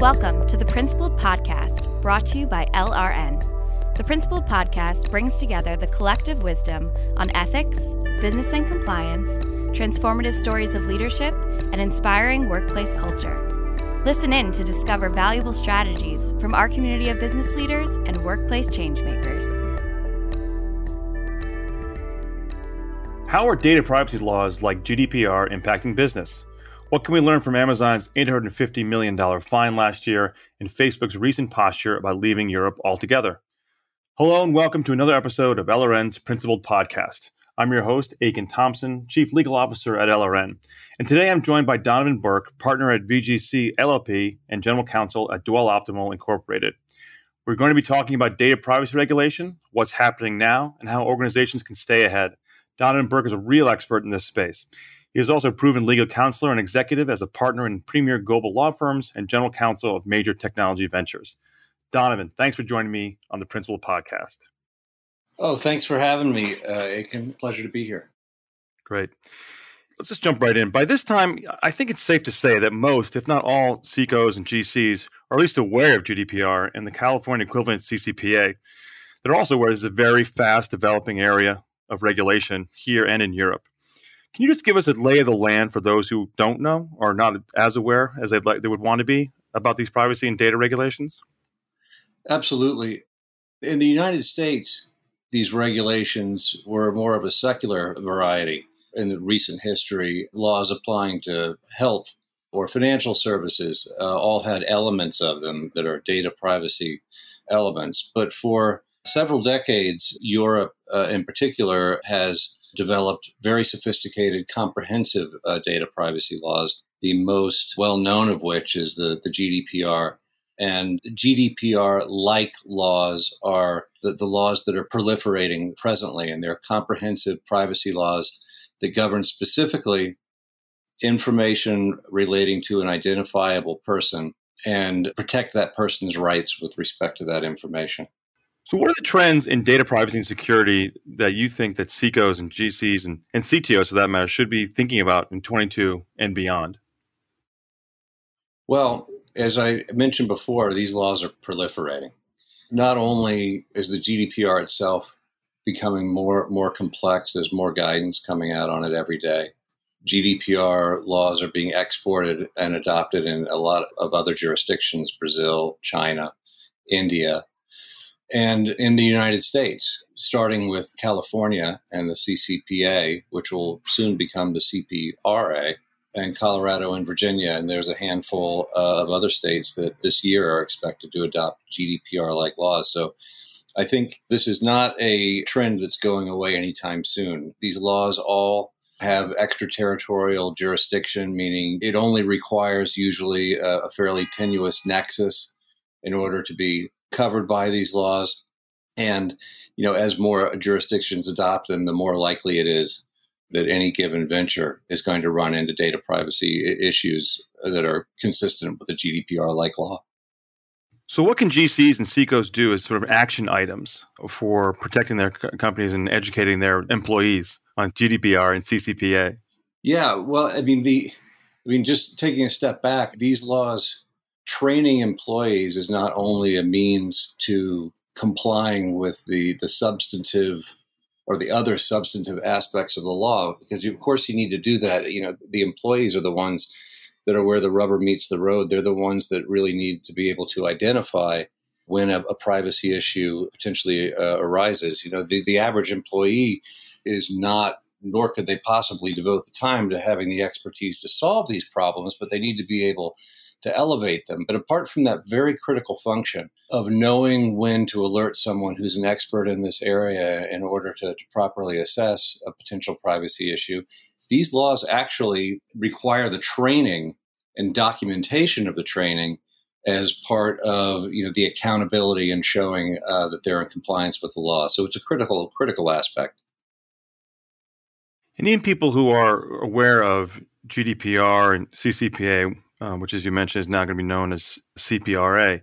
Welcome to the Principled Podcast, brought to you by LRN. The Principled Podcast brings together the collective wisdom on ethics, business and compliance, transformative stories of leadership, and inspiring workplace culture. Listen in to discover valuable strategies from our community of business leaders and workplace changemakers. How are data privacy laws like GDPR impacting business? What can we learn from Amazon's $850 million fine last year and Facebook's recent posture about leaving Europe altogether? Hello and welcome to another episode of LRN's Principled Podcast. I'm your host, Aiken Thompson, Chief Legal Officer at LRN. And today I'm joined by Donovan Burke, partner at VGC LLP and General Counsel at Dwell Optimal Incorporated. We're going to be talking about data privacy regulation, what's happening now, and how organizations can stay ahead. Donovan Burke is a real expert in this space. He is also a proven legal counselor and executive as a partner in premier global law firms and general counsel of major technology ventures. Donovan, thanks for joining me on the Principled Podcast. Oh, thanks for having me, uh, Aiken. Pleasure to be here. Great. Let's just jump right in. By this time, I think it's safe to say that most, if not all, CECOs and GCs are at least aware of GDPR and the California equivalent CCPA. They're also aware this is a very fast developing area of regulation here and in Europe. Can you just give us a lay of the land for those who don't know or not as aware as they'd like they would want to be about these privacy and data regulations? Absolutely. In the United States, these regulations were more of a sectoral variety in the recent history. Laws applying to health or financial services uh, all had elements of them that are data privacy elements. But for several decades, Europe uh, in particular has developed very sophisticated, comprehensive uh, data privacy laws, the most well known of which is the, the GDPR. And GDPR like laws are the, the laws that are proliferating presently, and they're comprehensive privacy laws that govern specifically information relating to an identifiable person and protect that person's rights with respect to that information. So, what are the trends in data privacy and security that you think that CECOs and GCs and, and CTOs, for that matter, should be thinking about in 22 and beyond? Well, as I mentioned before, these laws are proliferating. Not only is the GDPR itself becoming more more complex, there's more guidance coming out on it every day. GDPR laws are being exported and adopted in a lot of other jurisdictions, Brazil, China, India and in the United States, starting with California and the CCPA, which will soon become the CPRA, and Colorado and Virginia. And there's a handful of other states that this year are expected to adopt GDPR like laws. So I think this is not a trend that's going away anytime soon. These laws all have extraterritorial jurisdiction, meaning it only requires usually a, a fairly tenuous nexus in order to be covered by these laws. And, you know, as more jurisdictions adopt them, the more likely it is that any given venture is going to run into data privacy issues that are consistent with the GDPR like law. So, what can GCs and CECOs do as sort of action items for protecting their companies and educating their employees on GDPR and CCPA? Yeah, well, I mean, the, I mean, just taking a step back, these laws training employees is not only a means to complying with the, the substantive or the other substantive aspects of the law, because you, of course you need to do that. You know, the employees are the ones that are where the rubber meets the road. They're the ones that really need to be able to identify when a, a privacy issue potentially uh, arises. You know, the, the average employee is not nor could they possibly devote the time to having the expertise to solve these problems, but they need to be able to elevate them. But apart from that very critical function of knowing when to alert someone who's an expert in this area in order to, to properly assess a potential privacy issue, these laws actually require the training and documentation of the training as part of you know the accountability and showing uh, that they're in compliance with the law. So it's a critical critical aspect. And even people who are aware of GDPR and CCPA um, which, as you mentioned, is now going to be known as CPRA.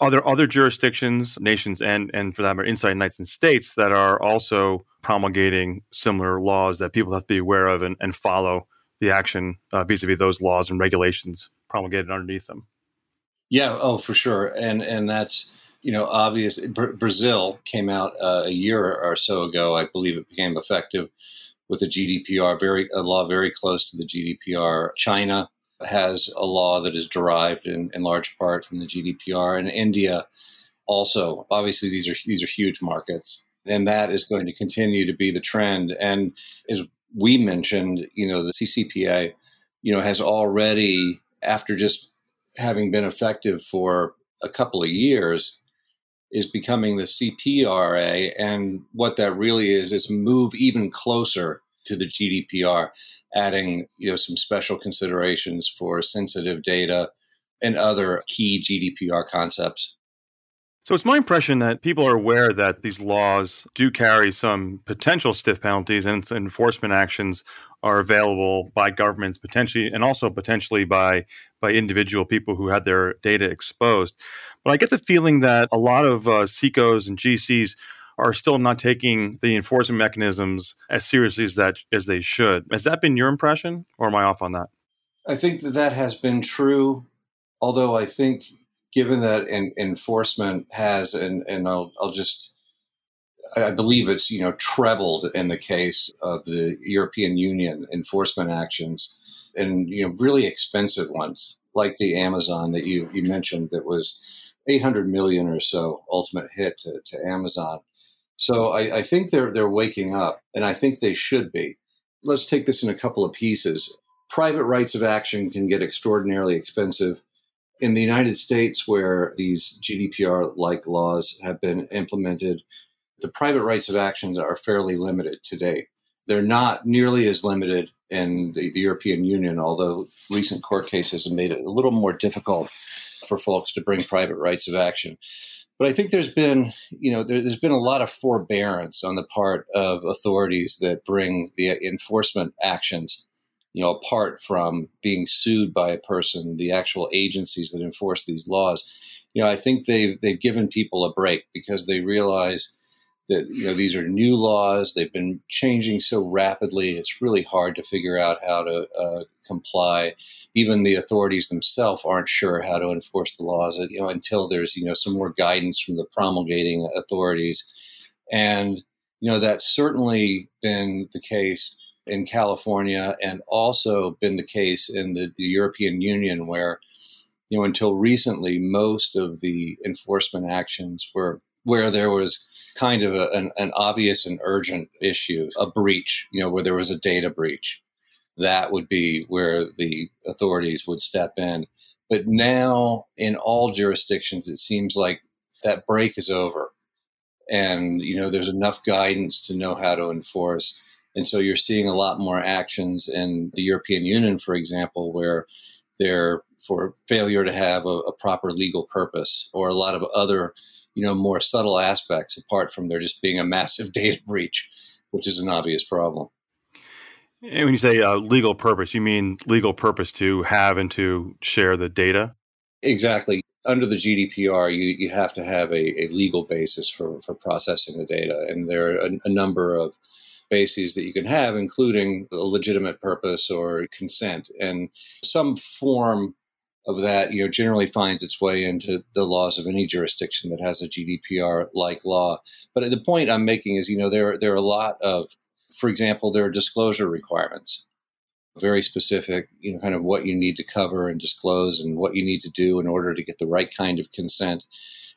Are there other jurisdictions, nations, and and for that matter, inside United and states that are also promulgating similar laws that people have to be aware of and, and follow the action uh, vis-a-vis those laws and regulations promulgated underneath them? Yeah, oh, for sure, and and that's you know obvious. Br- Brazil came out uh, a year or so ago, I believe it became effective with the GDPR, very a law very close to the GDPR. China has a law that is derived in, in large part from the GDPR, and India also. Obviously, these are these are huge markets, and that is going to continue to be the trend. And as we mentioned, you know, the CCPA, you know, has already after just having been effective for a couple of years is becoming the CPRA. And what that really is, is move even closer to the GDPR, adding, you know, some special considerations for sensitive data and other key GDPR concepts. So it's my impression that people are aware that these laws do carry some potential stiff penalties and enforcement actions are available by governments potentially and also potentially by by individual people who had their data exposed. But I get the feeling that a lot of uh, CECOs and GCs are still not taking the enforcement mechanisms as seriously as that as they should. Has that been your impression, or am I off on that? I think that that has been true. Although I think, given that in, enforcement has, and and I'll, I'll just I believe it's you know trebled in the case of the European Union enforcement actions, and you know really expensive ones like the Amazon that you you mentioned that was 800 million or so ultimate hit to, to Amazon. So I, I think they're they're waking up, and I think they should be. Let's take this in a couple of pieces. Private rights of action can get extraordinarily expensive. In the United States, where these GDPR like laws have been implemented, the private rights of actions are fairly limited today. They're not nearly as limited in the, the, European Union, although recent court cases have made it a little more difficult for folks to bring private rights of action. But I think there's been, you know, there, has been a lot of forbearance on the part of authorities that bring the enforcement actions, you know, apart from being sued by a person, the actual agencies that enforce these laws. You know, I think they've they've given people a break because they realize that you know these are new laws. They've been changing so rapidly it's really hard to figure out how to uh, comply. Even the authorities themselves aren't sure how to enforce the laws you know until there's you know some more guidance from the promulgating authorities. And you know that's certainly been the case in California and also been the case in the, the European Union where you know until recently most of the enforcement actions were where there was kind of a, an, an obvious and urgent issue, a breach, you know, where there was a data breach. That would be where the authorities would step in. But now, in all jurisdictions, it seems like that break is over. And, you know, there's enough guidance to know how to enforce. And so you're seeing a lot more actions in the European Union, for example, where they're for failure to have a, a proper legal purpose or a lot of other you know more subtle aspects apart from there just being a massive data breach, which is an obvious problem. And when you say uh, legal purpose, you mean legal purpose to have and to share the data? Exactly. Under the GDPR, you, you have to have a, a legal basis for, for processing the data. And there are a, a number of bases that you can have, including a legitimate purpose or consent. And some form of that, you know, generally finds its way into the laws of any jurisdiction that has a GDPR-like law. But the point I'm making is, you know, there there are a lot of, for example, there are disclosure requirements, very specific, you know, kind of what you need to cover and disclose, and what you need to do in order to get the right kind of consent.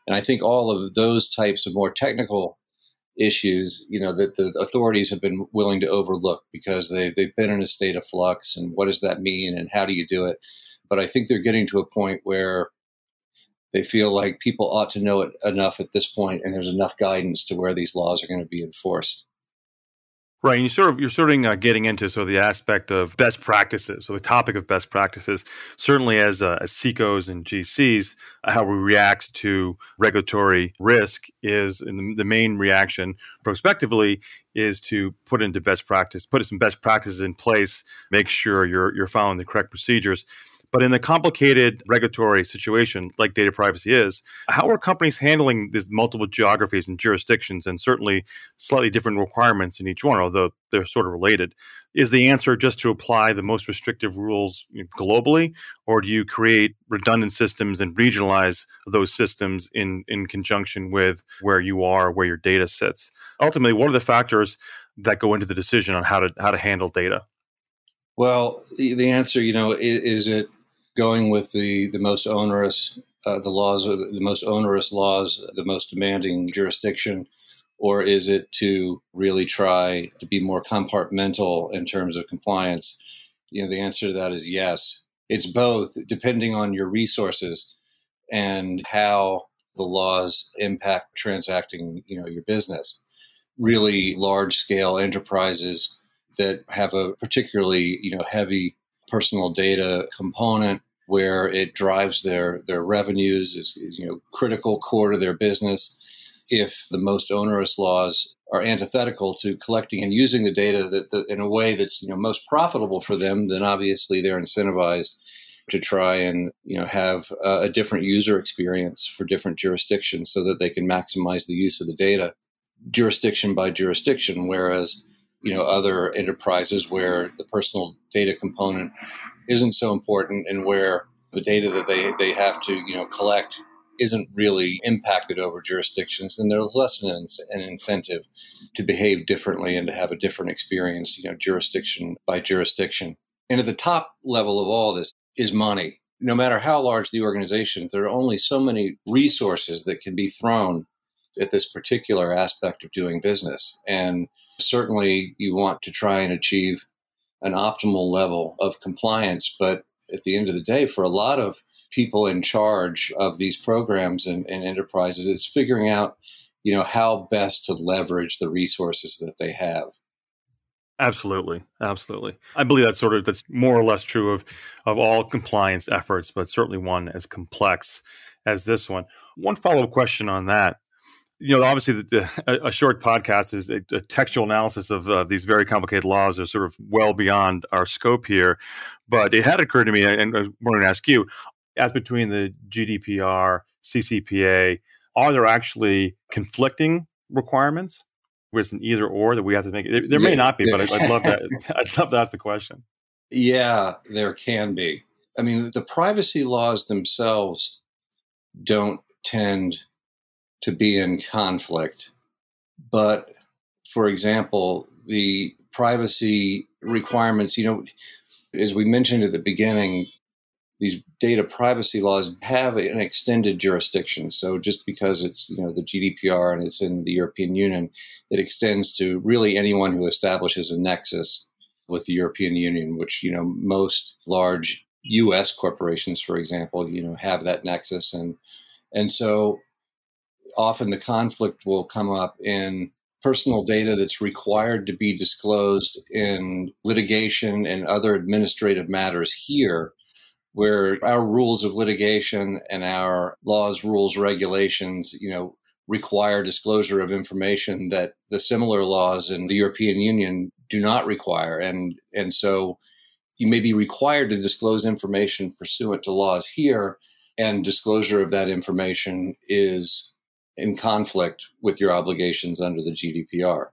And I think all of those types of more technical issues, you know, that the authorities have been willing to overlook because they, they've been in a state of flux. And what does that mean? And how do you do it? But I think they're getting to a point where they feel like people ought to know it enough at this point, and there's enough guidance to where these laws are going to be enforced. Right, and you sort of you're sort of uh, getting into so the aspect of best practices, so the topic of best practices. Certainly, as uh, as CECOs and GCs, uh, how we react to regulatory risk is the, the main reaction prospectively is to put into best practice, put some best practices in place, make sure you're you're following the correct procedures. But in a complicated regulatory situation like data privacy is, how are companies handling these multiple geographies and jurisdictions and certainly slightly different requirements in each one, although they're sort of related? Is the answer just to apply the most restrictive rules globally, or do you create redundant systems and regionalize those systems in, in conjunction with where you are, where your data sits? Ultimately, what are the factors that go into the decision on how to how to handle data? Well, the, the answer, you know, is, is, it going with the the most onerous uh, the laws, the most onerous laws, the most demanding jurisdiction, or is it to really try to be more compartmental in terms of compliance? You know, the answer to that is yes. It's both, depending on your resources and how the laws impact transacting, you know, your business. Really large scale enterprises that have a particularly, you know, heavy personal data component where it drives their their revenues is, is, you know critical core to their business. If the most onerous laws are antithetical to collecting and using the data that, that, in a way that's you know most profitable for them then obviously they're incentivized to try and you know have a, a different user experience for different jurisdictions so that they can maximize the use of the data jurisdiction by jurisdiction. Whereas you know other enterprises where the personal data component isn't so important and where the data that they, they have to you know collect isn't really impacted over jurisdictions then there's less an, an incentive to behave differently and to have a different experience you know jurisdiction by jurisdiction. And at the top level of all this is money. No matter how large the organization there are only so many resources that can be thrown at this particular aspect of doing business and certainly you want to try and achieve an optimal level of compliance. But at the end of the day, for a lot of people in charge of these programs and, and enterprises, it's figuring out, you know, how best to leverage the resources that they have. Absolutely, absolutely. I believe that's sort of that's more or less true of of all compliance efforts, but certainly one as complex as this one. One follow up question on that: you know, obviously, the, the, a short podcast is a, a textual analysis of uh, these very complicated laws are sort of well beyond our scope here. But it had occurred to me, and I wanted to ask you, as between the GDPR, CCPA, are there actually conflicting requirements? Where it's an either or that we have to make? There, there may not be, but I'd, I'd love that. I'd love to ask the question. Yeah, there can be. I mean, the privacy laws themselves don't tend to be in conflict. But for example, the privacy requirements, you know, as we mentioned at the beginning, these data privacy laws have an extended jurisdiction. So just because it's you know the GDPR and it's in the European Union, it extends to really anyone who establishes a nexus with the European Union, which you know most large U.S. corporations, for example, you know have that nexus, and and so often the conflict will come up in personal data that's required to be disclosed in litigation and other administrative matters here where our rules of litigation and our laws rules regulations you know require disclosure of information that the similar laws in the European Union do not require. And and so you may be required to disclose information pursuant to laws here and disclosure of that information is in conflict with your obligations under the GDPR.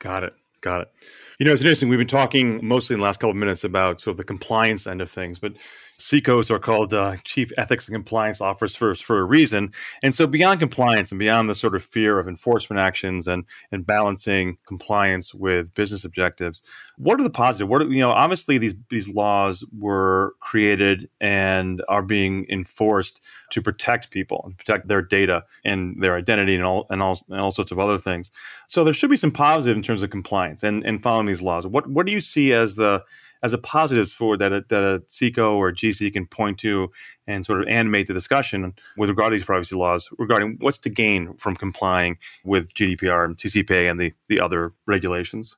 Got it. Got it. You know, it's interesting. We've been talking mostly in the last couple of minutes about sort of the compliance end of things, but CEOs are called uh, chief ethics and compliance officers for a reason. And so, beyond compliance and beyond the sort of fear of enforcement actions and and balancing compliance with business objectives, what are the positive? What are, you know? Obviously, these these laws were created and are being enforced to protect people and protect their data and their identity and all and all and all sorts of other things. So, there should be some positive in terms of compliance and and following these laws. What what do you see as the as a positive for that a, that a CECO or GC can point to and sort of animate the discussion with regard to these privacy laws regarding what's to gain from complying with GDPR and CCPA and the, the other regulations?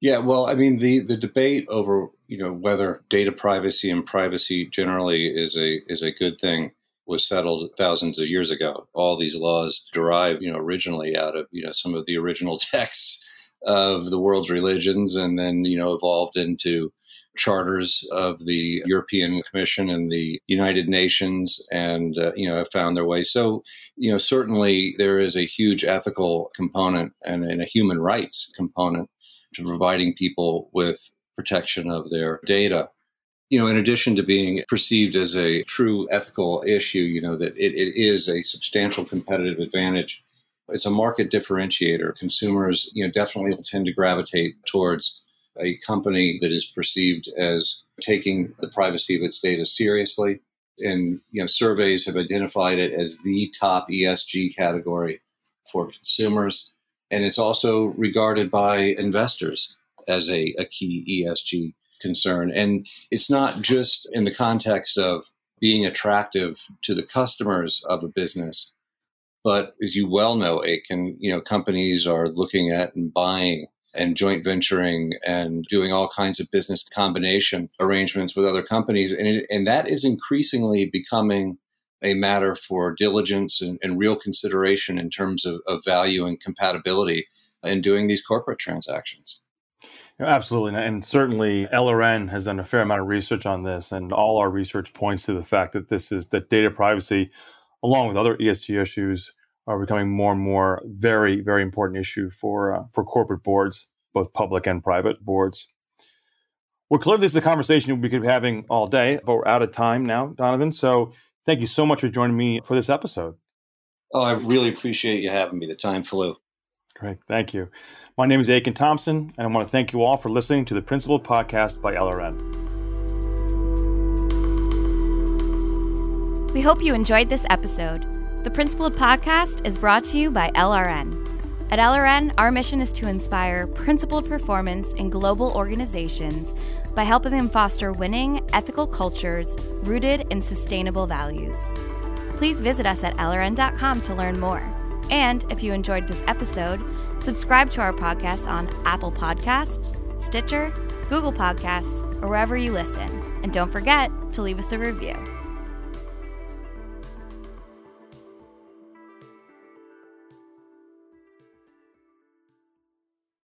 Yeah, well, I mean, the, the debate over you know whether data privacy and privacy generally is a is a good thing was settled thousands of years ago. All these laws derive, you know, originally out of you know some of the original texts of the world's religions and then, you know, evolved into charters of the European Commission and the United Nations and, uh, you know, have found their way. So, you know, certainly there is a huge ethical component and, and a human rights component to providing people with protection of their data. You know, in addition to being perceived as a true ethical issue, you know, that it, it is a substantial competitive advantage. It's a market differentiator. Consumers, you know, definitely will tend to gravitate towards a company that is perceived as taking the privacy of its data seriously. And you know, surveys have identified it as the top ESG category for consumers. And it's also regarded by investors as a, a key ESG concern. And it's not just in the context of being attractive to the customers of a business, but as you well know, Aiken, you know, companies are looking at and buying and joint venturing and doing all kinds of business combination arrangements with other companies. And, it, and that is increasingly becoming a matter for diligence and, and real consideration in terms of, of, value and compatibility in doing these corporate transactions. absolutely. And certainly LRN has done a fair amount of research on this, and all our research points to the fact that this is that data privacy, along with other ESG issues, are becoming more and more very, very important issue for uh, for corporate boards, both public and private boards. Well, clearly, this is a conversation we could be having all day, but we're out of time now, Donovan. So, thank you so much for joining me for this episode. Oh, I really appreciate you having me. The time flew. Great, thank you. My name is Aiken Thompson, and I want to thank you all for listening to the Principled Podcast by LRN. We hope you enjoyed this episode. The Principled Podcast is brought to you by LRN. At LRN, our mission is to inspire principled performance in global organizations by helping them foster winning, ethical cultures rooted in sustainable values. Please visit us at LRN.com to learn more. And if you enjoyed this episode, subscribe to our podcast on Apple Podcasts, Stitcher, Google Podcasts, or wherever you listen. And don't forget to leave us a review.